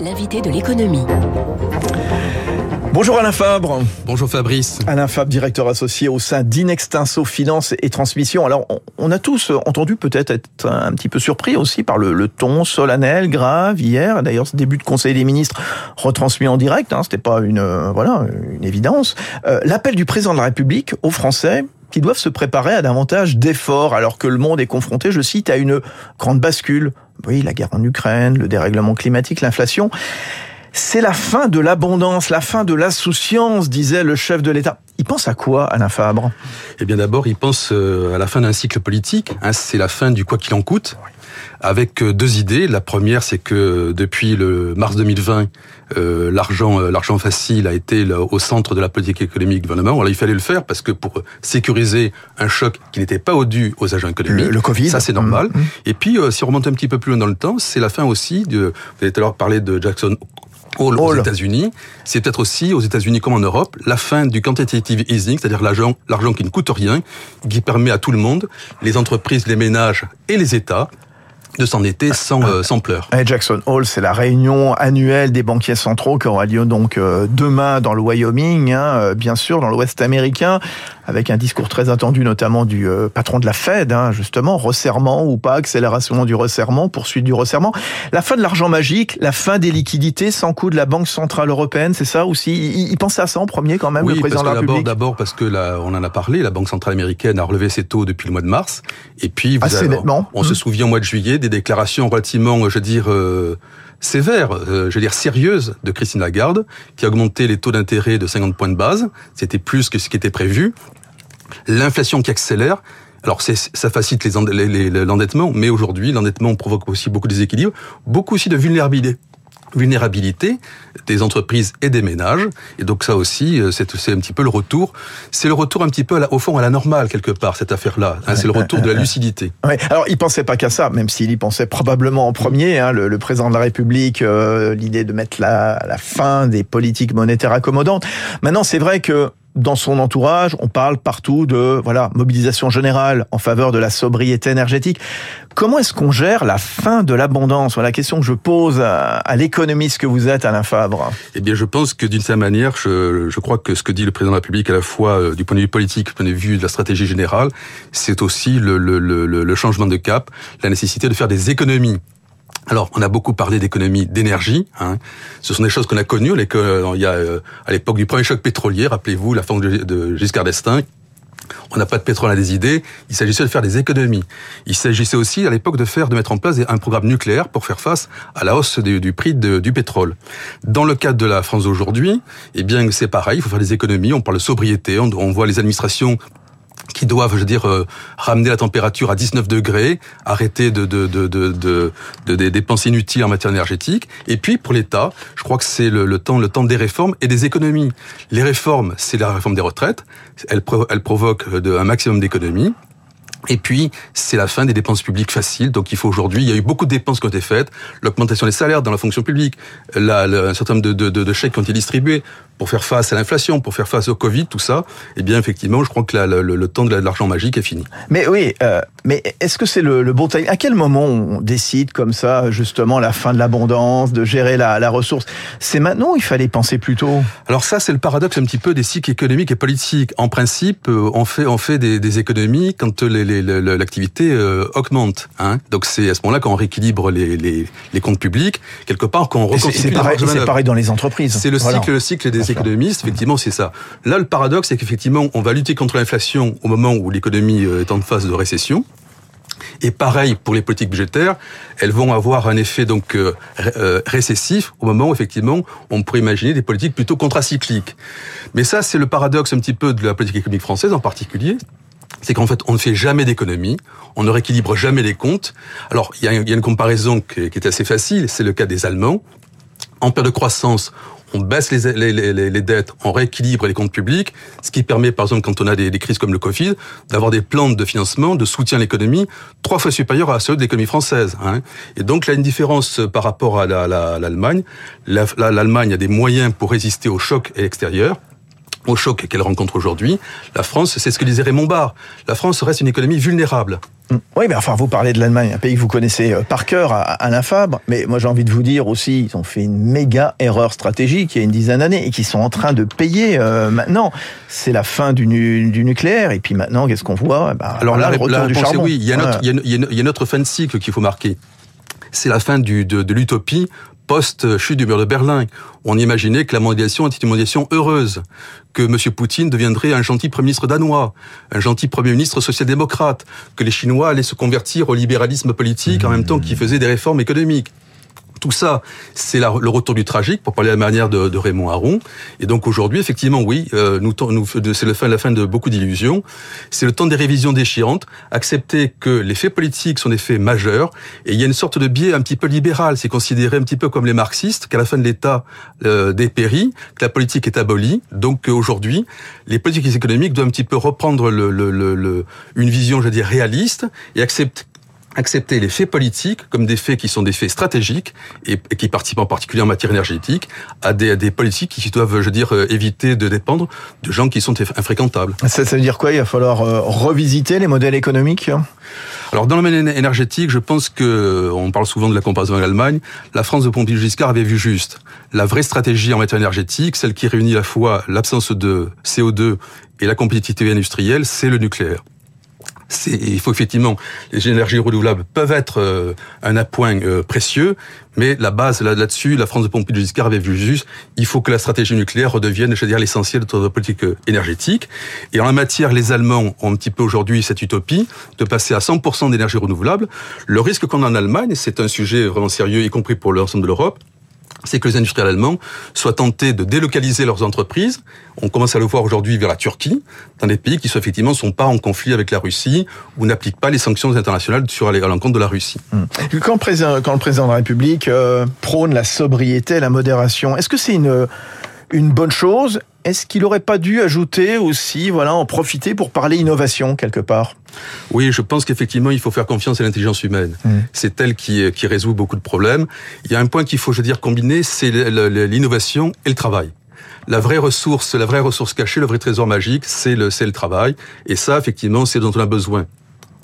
L'invité de l'économie. Bonjour Alain Fabre. Bonjour Fabrice. Alain Fabre, directeur associé au sein d'Inextinso Finance et Transmission. Alors, on a tous entendu peut-être être un petit peu surpris aussi par le, ton solennel, grave hier. D'ailleurs, ce début de Conseil des ministres retransmis en direct, hein, c'était pas une euh, voilà une évidence. Euh, l'appel du président de la République aux Français qui doivent se préparer à davantage d'efforts alors que le monde est confronté, je cite, à une grande bascule. Oui, la guerre en Ukraine, le dérèglement climatique, l'inflation. C'est la fin de l'abondance, la fin de l'insouciance, disait le chef de l'État. Il pense à quoi, Alain Fabre? Eh bien d'abord, il pense euh, à la fin d'un cycle politique. Hein, c'est la fin du quoi qu'il en coûte avec euh, deux idées. La première, c'est que depuis le mars 2020, euh, l'argent, euh, l'argent facile a été au centre de la politique économique du gouvernement. Alors, il fallait le faire parce que pour sécuriser un choc qui n'était pas au dû aux agents économiques, le, Covid, ça c'est normal. Mmh, mmh. Et puis, si on remonte un petit peu plus loin dans le temps, c'est la fin aussi de. Vous avez tout à l'heure parlé de Jackson Hall aux États-Unis. C'est peut-être aussi aux États-Unis comme en Europe la fin du quantitative easing, c'est-à-dire l'argent, l'argent qui ne coûte rien, qui permet à tout le monde, les entreprises, les ménages et les États de s'endetter sans, euh, sans pleurs. Jackson Hole, c'est la réunion annuelle des banquiers centraux qui aura lieu donc euh, demain dans le Wyoming, hein, euh, bien sûr, dans l'Ouest américain, avec un discours très attendu notamment du patron de la Fed, hein, justement, resserrement ou pas, accélération du resserrement, poursuite du resserrement. La fin de l'argent magique, la fin des liquidités sans coût de la Banque Centrale Européenne, c'est ça aussi? Il, il, pensait à ça en premier quand même, le président de la République? D'abord parce que là, on en a parlé, la Banque Centrale Américaine a relevé ses taux depuis le mois de mars, et puis vous Assez nettement. on se mmh. souvient au mois de juillet des déclarations relativement, je veux dire, euh, sévères, euh, je veux dire sérieuses de Christine Lagarde, qui a augmenté les taux d'intérêt de 50 points de base. C'était plus que ce qui était prévu. L'inflation qui accélère. Alors ça facilite l'endettement, mais aujourd'hui l'endettement provoque aussi beaucoup de déséquilibres, beaucoup aussi de vulnérabilité vulnérabilité des entreprises et des ménages. Et donc ça aussi, euh, c'est un petit peu le retour. C'est le retour un petit peu au fond à la normale quelque part cette affaire-là. Hein, c'est le retour de la lucidité. Ouais. Alors il pensait pas qu'à ça, même s'il y pensait probablement en premier. Hein, le, président de la République, euh, l'idée de mettre la, la fin des politiques monétaires accommodantes. Maintenant, c'est vrai que dans son entourage, on parle partout de voilà mobilisation générale en faveur de la sobriété énergétique. Comment est-ce qu'on gère la fin de l'abondance? Voilà la question que je pose à, l'économiste que vous êtes, Alain Fabre. Eh bien, je pense que d'une certaine manière, je, je, crois que ce que dit le président de la République, à la fois euh, du point de vue politique, du point de vue de la stratégie générale, c'est aussi le, le, le, le changement de cap, la nécessité de faire des économies alors, on a beaucoup parlé d'économie d'énergie. Hein. Ce sont des choses qu'on a connues. Il y a, euh, à l'époque du premier choc pétrolier, rappelez-vous, la fin de Giscard d'Estaing, on n'a pas de pétrole à des idées. Il s'agissait de faire des économies. Il s'agissait aussi à l'époque de faire, de mettre en place un programme nucléaire pour faire face à la hausse du, prix du pétrole. Dans le cadre de la France d'aujourd'hui, eh bien c'est pareil. Il faut faire des économies. On parle de sobriété. on voit les administrations qui doivent, je veux dire, euh, ramener la température à 19 degrés, arrêter de, de, de, de, de, des dépenses inutiles en matière énergétique. Et puis, pour l'État, je crois que c'est le, le, temps, le temps des réformes et des économies. Les réformes, c'est la réforme des retraites. Elle, elle provoque un maximum d'économies. Et puis, c'est la fin des dépenses publiques faciles. Donc, il faut aujourd'hui, il y a eu beaucoup de dépenses qui ont été faites, l'augmentation des salaires dans la fonction publique, là, un certain nombre de, de, de, chèques qui ont été distribués pour faire face à l'inflation, pour faire face au Covid, tout ça. Eh bien, effectivement, je crois que le, le, temps de l'argent magique est fini. Mais oui, euh, mais est-ce que c'est le, le, bon timing? À quel moment on décide comme ça, justement, la fin de l'abondance, de gérer la, la ressource? C'est maintenant il fallait penser plus tôt? Alors ça, c'est le paradoxe un petit peu des cycles économiques et politiques. En principe, euh, on fait, on fait des, des économies quand l'activité euh, augmente. Hein. Donc c'est à ce moment-là qu'on rééquilibre les, les, les, comptes publics, quelque part qu'on reconstitue. C'est pareil, pareil, dans les entreprises. C'est le cycle, le cycle des économistes. Effectivement, c'est ça. Là, le paradoxe, c'est qu'effectivement, on va lutter contre l'inflation au moment où l'économie euh, est en phase de récession. Et pareil pour les politiques budgétaires, elles vont avoir un effet donc euh, récessif au moment où effectivement on pourrait imaginer des politiques plutôt contracycliques. Mais ça, c'est le paradoxe un petit peu de la politique économique française en particulier, c'est qu'en fait, on ne fait jamais d'économie, on ne rééquilibre jamais les comptes. Alors, il y a, une comparaison qui est assez facile, c'est le cas des Allemands. En période de croissance, on baisse les, les, dettes, on rééquilibre les comptes publics, ce qui permet, par exemple, quand on a des, crises comme le Covid, d'avoir des plans de financement, de soutien à l'économie, trois fois supérieurs à ceux de l'économie française. Hein. Et donc, là, une différence par rapport à l'Allemagne. L'Allemagne a des moyens pour résister aux chocs extérieurs au choc qu'elle rencontre aujourd'hui, la France, c'est ce que disait Raymond Barre, la France reste une économie vulnérable. Oui, mais enfin, vous parlez de l'Allemagne, un pays que vous connaissez euh, par cœur, Alain Fabre. Mais moi, j'ai envie de vous dire aussi, ils ont fait une méga erreur stratégique il y a une dizaine d'années et qui sont en train de payer euh, maintenant. C'est la fin du, du, nucléaire. Et puis maintenant, qu'est-ce qu'on voit? Bah, Alors là, la, du charbon. oui. Il y, a notre, il, y a une, autre fin de cycle qu'il faut marquer. C'est la fin du, de, de l'utopie post-chute du mur de Berlin. On imaginait que la mondialisation était une mondialisation heureuse, que M. Poutine deviendrait un gentil Premier ministre danois, un gentil Premier ministre social-démocrate, que les Chinois allaient se convertir au libéralisme politique en même temps qu'ils faisaient des réformes économiques. Tout ça, c'est le retour du tragique, pour parler à la manière de, Raymond Aron. Et donc aujourd'hui, effectivement, oui, euh, c'est fin, la fin de beaucoup d'illusions. C'est le temps des révisions déchirantes. Accepter que les faits politiques sont des faits majeurs. Et il y a une sorte de biais un petit peu libéral. C'est considéré un petit peu comme les marxistes, qu'à la fin de l'État euh, dépérit, que la politique est abolie. Donc aujourd'hui, les politiques économiques doivent un petit peu reprendre une vision, je veux réaliste et accepter accepter les faits politiques comme des faits qui sont des faits stratégiques et, qui participent en particulier en matière énergétique à des, des politiques qui doivent, je veux dire, euh, éviter de dépendre de gens qui sont infréquentables. Ça, ça veut dire quoi? Il va falloir euh, revisiter les modèles économiques? Alors dans le domaine énergétique, je pense que on parle souvent de la comparaison avec l'Allemagne. La France de Pompidou Giscard avait vu juste. La vraie stratégie en matière énergétique, celle qui réunit à la fois l'absence de CO2 et la compétitivité industrielle, c'est le nucléaire il faut effectivement, les énergies renouvelables peuvent être euh, un appoint euh, précieux, mais la base là-dessus, la France de Pompidou Giscard avait vu juste, il faut que la stratégie nucléaire redevienne, je veux dire, l'essentiel de notre politique euh, énergétique. Et en la matière, les Allemands ont un petit peu aujourd'hui cette utopie de passer à 100% d'énergie renouvelable. Le risque qu'on a en Allemagne, c'est un sujet vraiment sérieux, y compris pour l'ensemble de l'Europe, c'est que les industriels allemands soient tentés de délocaliser leurs entreprises. On commence à le voir aujourd'hui vers la Turquie, dans des pays qui sont effectivement sont pas en conflit avec la Russie ou n'appliquent pas les sanctions internationales sur à l'encontre de la Russie. Quand, le président, quand le président de la République euh, prône la sobriété, la modération, est-ce que c'est une une bonne chose est-ce qu'il n'aurait pas dû ajouter aussi, voilà, en profiter pour parler innovation quelque part? Oui, je pense qu'effectivement, il faut faire confiance à l'intelligence humaine. Mmh. C'est elle qui, qui résout beaucoup de problèmes. Il y a un point qu'il faut, je veux dire, combiner, c'est l'innovation et le travail la vraie ressource, la vraie ressource cachée, le vrai trésor magique, c'est le, c'est le travail. Et ça, effectivement, c'est dont on a besoin.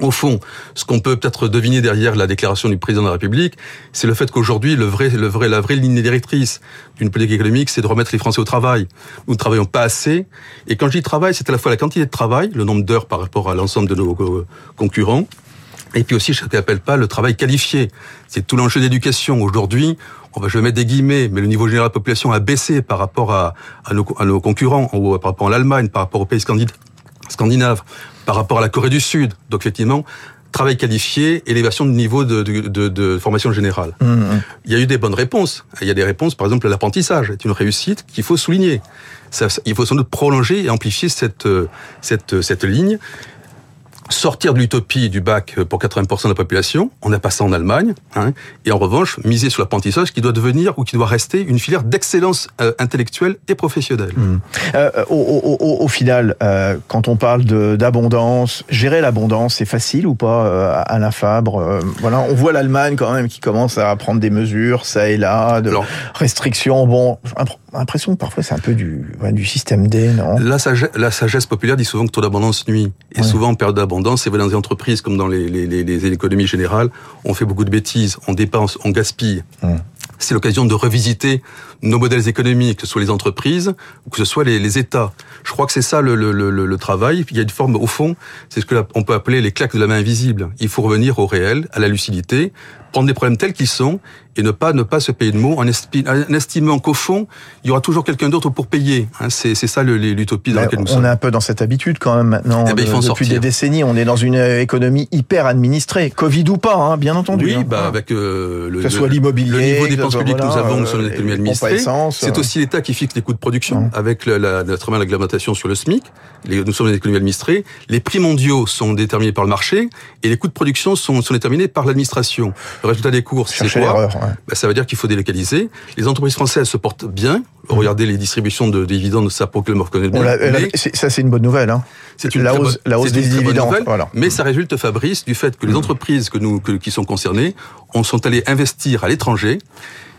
Au fond, ce qu'on peut peut-être deviner derrière la déclaration du président de la République, c'est le fait qu'aujourd'hui, le vrai, le vrai, la vraie ligne directrice d'une politique économique, c'est de remettre les Français au travail. Nous ne travaillons pas assez. Et quand je dis travail, c'est à la fois la quantité de travail, le nombre d'heures par rapport à l'ensemble de nos euh, concurrents, et puis aussi ce qu'on n'appelle pas le travail qualifié. C'est tout l'enjeu d'éducation. Aujourd'hui, on va, je vais mettre des guillemets, mais le niveau général de la population a baissé par rapport à, à, nos, à nos, concurrents, par rapport à l'Allemagne, par rapport aux pays scandinaves par rapport à la Corée du Sud. Donc effectivement, travail qualifié, élévation du niveau de, de, de, formation générale. Mmh, mmh. Il y a eu des bonnes réponses. Il y a des réponses, par exemple, l'apprentissage est une réussite qu'il faut souligner. Ça, il faut sans doute prolonger et amplifier cette, cette, cette ligne sortir de l'utopie du bac pour 80% de la population, on a passé en Allemagne, hein, et en revanche, miser sur l'apprentissage qui doit devenir ou qui doit rester une filière d'excellence euh, intellectuelle et professionnelle. Mmh. Euh, au, au, au, final, euh, quand on parle d'abondance, gérer l'abondance, c'est facile ou pas, euh, Alain Fabre euh, Voilà, on voit l'Allemagne quand même qui commence à prendre des mesures, ça et là, de restrictions. Bon, l'impression que parfois c'est un peu du, du système D, non? La sagesse, la sagesse populaire dit souvent que trop d'abondance nuit. Et souvent, en période d'abondance, c'est dans les entreprises comme dans les, les, les, économies générales, on fait beaucoup de bêtises, on dépense, on gaspille. C'est l'occasion de revisiter nos modèles économiques, que ce soit les entreprises ou que ce soit les, les États. Je crois que c'est ça le, le, le, le, travail. Il y a une forme, au fond, c'est ce que on peut appeler les claques de la main invisible. Il faut revenir au réel, à la lucidité, prendre des problèmes tels qu'ils sont et ne pas ne pas se payer de mots en, estimant qu'au fond il y aura toujours quelqu'un d'autre pour payer. Hein, c'est ça l'utopie dans laquelle nous sommes. On est un peu dans cette habitude quand même maintenant. Eh ben, depuis des décennies, on est dans une économie hyper administrée, Covid ou pas, hein, bien entendu. Oui, hein. bah avec euh, le, que ce soit l'immobilier, le niveau des dépenses publiques que nous avons sur l'économie administrée. C'est aussi l'État qui fixe les coûts de production avec la, la, sur le SMIC. Les, nous sommes une économie administrée. Les prix mondiaux sont déterminés par le marché et les coûts de production sont, sont déterminés par l'administration. Le résultat des courses, c'est quoi bah, Ça veut dire qu'il faut délocaliser. Les entreprises françaises se portent bien. Regardez les distributions de dividendes, ça proclame ça, c'est une bonne nouvelle. Hein. C'est une la hausse, la hausse des dividendes. voilà. Mais ça résulte, Fabrice, du fait que les mmh. entreprises que nous, qui sont concernées on sont allées investir à l'étranger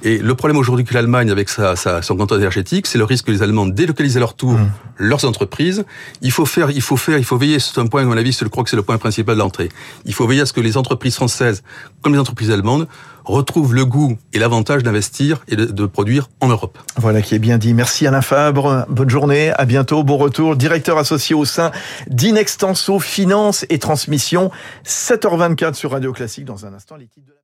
Et le problème aujourd'hui que l'Allemagne, avec sa, sa, son canton énergétique, c'est le risque que les Allemands délocalisent à leur tour mmh. leurs entreprises. Il faut faire, il faut faire, il faut veiller. C'est un point, à mon avis, je crois que c'est le point principal de l'entrée. Il faut veiller à ce que les entreprises françaises, comme les entreprises allemandes, retrouvent le goût et l'avantage d'investir et de, de, produire en Europe. Voilà qui est bien dit. Merci Alain Fabre. Bonne journée. À bientôt. Bon retour. Directeur associé au sein d'Inextenso Finance et Transmission. 7h24 sur Radio Classique. Dans un instant, les titres de